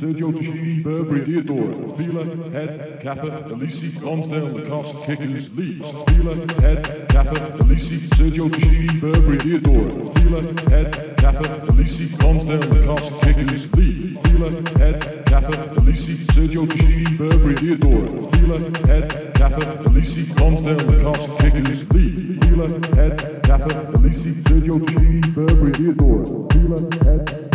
Sergio Tacchini, Burberry, Theodore, Fila, Head, Kappa, Ellesse, Lonsdale, Lacoste, Kickers, Leeds, Fila, Head, Kappa, Ellesse, Sergio Tacchini, Burberry, Theodore, Fila, Head, Kappa, Ellesse, Lonsdale, Lacoste, Kickers, Leeds. Ellesse, Sergio Tacchini, Burberry, Theodore, Fila, Head, Kappa, Ellesse, Lonsdale, Lacoste, Kickers, Lee, Fila, Head, Kappa, Ellesse, Sergio Tacchini, Burberry, Theodore, Fila, Head,